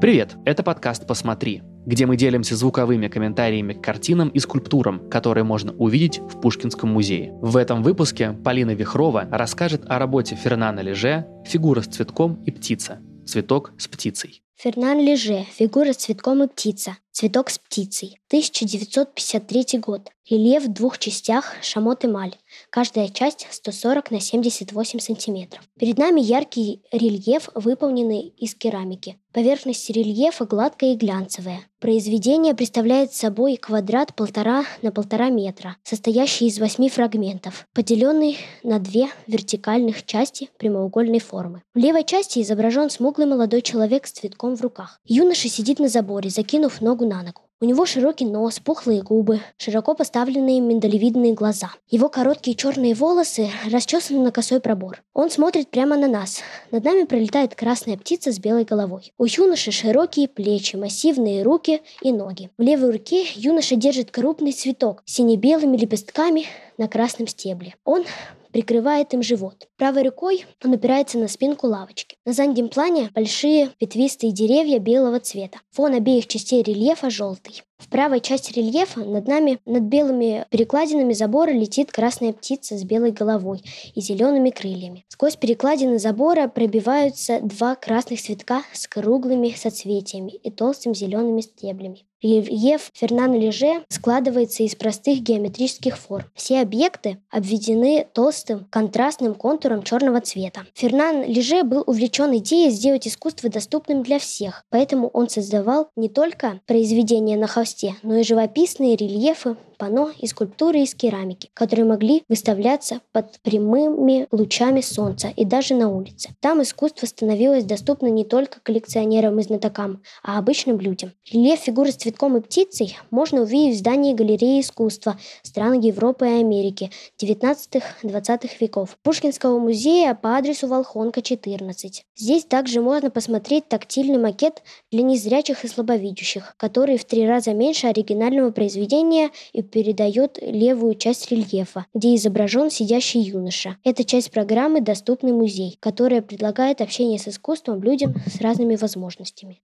Привет, это подкаст «Посмотри», где мы делимся звуковыми комментариями к картинам и скульптурам, которые можно увидеть в Пушкинском музее. В этом выпуске Полина Вихрова расскажет о работе Фернана Леже «Фигура с цветком и птица. Цветок с птицей». Фернан Леже «Фигура с цветком и птица. Цветок с птицей». 1953 год. Рельеф в двух частях, шамот эмаль. Каждая часть 140 на 78 сантиметров. Перед нами яркий рельеф, выполненный из керамики. Поверхность рельефа гладкая и глянцевая. Произведение представляет собой квадрат полтора на полтора метра, состоящий из восьми фрагментов, поделенный на две вертикальных части прямоугольной формы. В левой части изображен смуглый молодой человек с цветком в руках. Юноша сидит на заборе, закинув ногу на ногу. У него широкий нос, пухлые губы, широко поставленные миндалевидные глаза. Его короткие черные волосы расчесаны на косой пробор. Он смотрит прямо на нас. Над нами пролетает красная птица с белой головой. У юноши широкие плечи, массивные руки и ноги. В левой руке юноша держит крупный цветок с сине-белыми лепестками на красном стебле. Он прикрывает им живот. Правой рукой он опирается на спинку лавочки. На заднем плане большие ветвистые деревья белого цвета. Фон обеих частей рельефа желтый. В правой части рельефа над нами, над белыми перекладинами забора летит красная птица с белой головой и зелеными крыльями. Сквозь перекладины забора пробиваются два красных цветка с круглыми соцветиями и толстыми зелеными стеблями. Рельеф Фернана Леже складывается из простых геометрических форм. Все объекты обведены толстым контрастным контуром черного цвета. Фернан Леже был увлечен идеей сделать искусство доступным для всех, поэтому он создавал не только произведения на холсте, но и живописные рельефы, панно и скульптуры из керамики, которые могли выставляться под прямыми лучами солнца и даже на улице. Там искусство становилось доступно не только коллекционерам и знатокам, а обычным людям. Рельеф фигуры цветком и птицей можно увидеть в здании галереи искусства стран Европы и Америки 19-20 веков Пушкинского музея по адресу Волхонка, 14. Здесь также можно посмотреть тактильный макет для незрячих и слабовидящих, который в три раза меньше оригинального произведения и передает левую часть рельефа, где изображен сидящий юноша. Эта часть программы «Доступный музей», которая предлагает общение с искусством людям с разными возможностями.